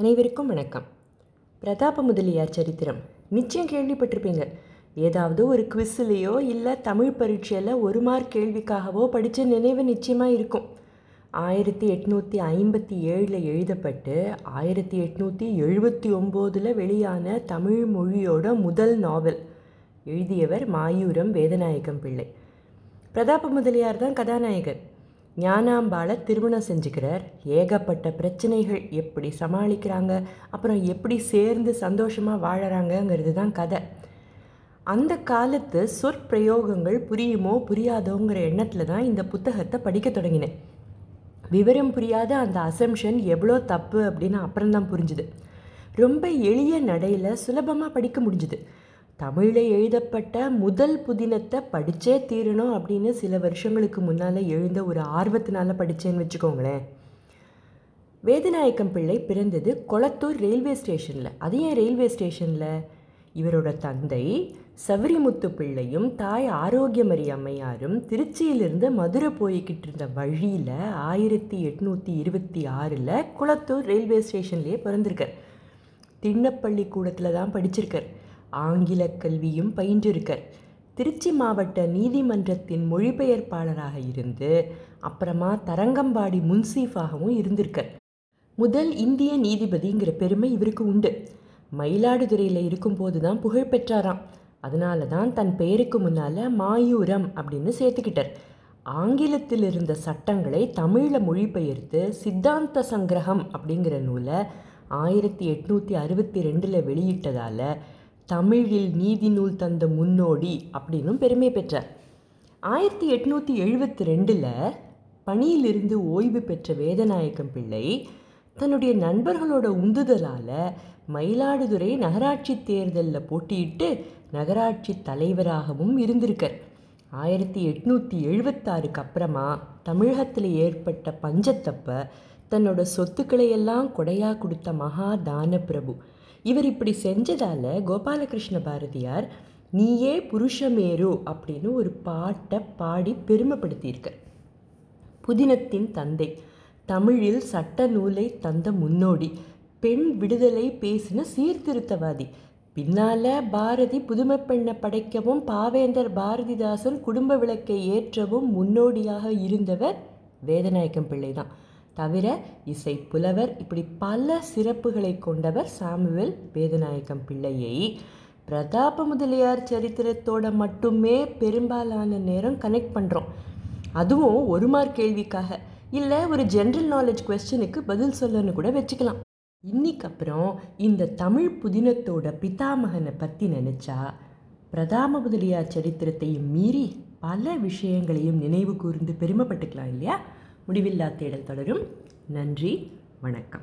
அனைவருக்கும் வணக்கம். பிரதாப முதலியார் சரித்திரம். நிச்சயம் கேள்விப்பட்டிருப்பீங்க. ஏதாவது ஒரு குவிஸ்லேயோ இல்லை தமிழ் பரீட்சையில் ஒரு மார்க் கேள்விக்காகவோ படித்த நினைவு நிச்சயமாக இருக்கும். ஆயிரத்தி எட்நூற்றி ஐம்பத்தி ஏழில் எழுதப்பட்டு ஆயிரத்தி எட்நூற்றி எழுபத்தி ஒம்போதில் வெளியான தமிழ் மொழியோட முதல் நாவல் எழுதியவர் மாயூரம் வேதநாயகம் பிள்ளை. பிரதாப முதலியார் தான் கதாநாயகர். ஞானாம்பால திருமணம் செஞ்சுக்கிறார். ஏகப்பட்ட பிரச்சனைகள் எப்படி சமாளிக்கிறாங்க? அப்புறம் எப்படி சேர்ந்து சந்தோஷமாக வாழறாங்கங்கிறது தான் கதை. அந்த காலத்து சொற்பிரயோகங்கள் புரியுமோ புரியாதோங்கிற எண்ணத்தில் தான் இந்த புத்தகத்தை படிக்க தொடங்கினேன். விவரம் புரியாத அந்த அசம்ஷன் எவ்வளோ தப்பு அப்படின்னு அப்புறம்தான் புரிஞ்சுது. ரொம்ப எளிய நடையில் சுலபமாக படிக்க முடிஞ்சுது. தமிழில் எழுதப்பட்ட முதல் புதினத்தை படித்தே தீரணும் அப்படின்னு சில வருஷங்களுக்கு முன்னால் எழுந்த ஒரு ஆர்வத்தினால படித்தேன்னு வச்சுக்கோங்களேன். வேதநாயக்கம் பிள்ளை பிறந்தது கொளத்தூர் ரயில்வே ஸ்டேஷனில். அது ஏன் ரயில்வே ஸ்டேஷனில்? இவரோட தந்தை சவரிமுத்து பிள்ளையும் தாய் ஆரோக்கியமரி அம்மையாரும் திருச்சியிலிருந்து மதுரை போய்கிட்டு இருந்த வழியில் ஆயிரத்தி எட்நூற்றி இருபத்தி ஆறில் குளத்தூர் ரயில்வே ஸ்டேஷன்லேயே பிறந்திருக்கார். திண்ணப்பள்ளி கூடத்தில் தான் படிச்சிருக்கார். ஆங்கில கல்வியும் பயின்றிருக்கார் திருச்சி மாவட்ட நீதிமன்றத்தின் மொழிபெயர்ப்பாளராக இருந்து அப்புறமா தரங்கம்பாடி முன்சீஃபாகவும் இருந்திருக்கார் முதல் இந்திய நீதிபதிங்கிற பெருமை இவருக்கு உண்டு. மயிலாடுதுறையில் இருக்கும்போது தான் புகழ் பெற்றாராம். அதனால தான் தன் பெயருக்கு முன்னால் மாயூரம் அப்படின்னு சேர்த்துக்கிட்டார். ஆங்கிலத்தில் இருந்த சட்டங்களை தமிழில் மொழிபெயர்த்து சித்தாந்த சங்கிரகம் அப்படிங்கிற நூலை ஆயிரத்தி எட்நூற்றி அறுபத்தி ரெண்டில் வெளியிட்டதால் தமிழில் நீதி நூல் தந்த முன்னோடி அப்படின்னும் பெருமை பெற்றார். ஆயிரத்தி எட்நூற்றி எழுபத்தி ரெண்டில் பணியிலிருந்து ஓய்வு பெற்ற வேதநாயக்கம் பிள்ளை தன்னுடைய நண்பர்களோட உந்துதலால் மயிலாடுதுறை நகராட்சி தேர்தலில் போட்டியிட்டு நகராட்சி தலைவராகவும் இருந்திருக்கார். ஆயிரத்தி எட்நூற்றி எழுபத்தாறுக்கு அப்புறமா தமிழகத்தில் ஏற்பட்ட பஞ்சத்தப்ப தன்னோட சொத்துக்களை எல்லாம் கொடையாக கொடுத்த மகா தான பிரபு இவர் இப்படி செஞ்சதால் கோபாலகிருஷ்ண பாரதியார் நீயே புருஷமேரு அப்படின்னு ஒரு பாட்டை பாடி பெருமைப்படுத்தியிருக்க புதினத்தின் தந்தை தமிழில் சட்ட நூலை தந்த முன்னோடி பெண் விடுதலை பேசின சீர்திருத்தவாதி பின்னால பாரதி புதுமை பெண்ணை படைக்கவும் பாவேந்தர் பாரதிதாசன் குடும்ப விளக்கை ஏற்றவும் முன்னோடியாக இருந்தவர் வேதநாயக்கம் பிள்ளை தான் தவிர இசை புலவர் இப்படி பல சிறப்புகளை கொண்டவர் சாமுவேல் வேதநாயகம் பிள்ளையை. பிரதாப முதலியார் சரித்திரத்தோட மட்டுமே பெரும்பாலான நேரம் கனெக்ட் பண்ணுறோம் அதுவும் ஒரு மார்க் கேள்விக்காக. இல்லை ஒரு ஜென்ரல் நாலேஜ் கொஸ்டினுக்கு பதில் சொல்லன்னு கூட வச்சுக்கலாம். இன்னைக்கு அப்புறம் இந்த தமிழ் புதினத்தோட பிதாமகனை பற்றி நினச்சா பிரதாம முதலியார் சரித்திரத்தையும் மீறி பல விஷயங்களையும் நினைவு கூர்ந்து பெருமைப்பட்டுக்கலாம் இல்லையா? முடிவில்லா தேடல் தொடரும். நன்றி வணக்கம்.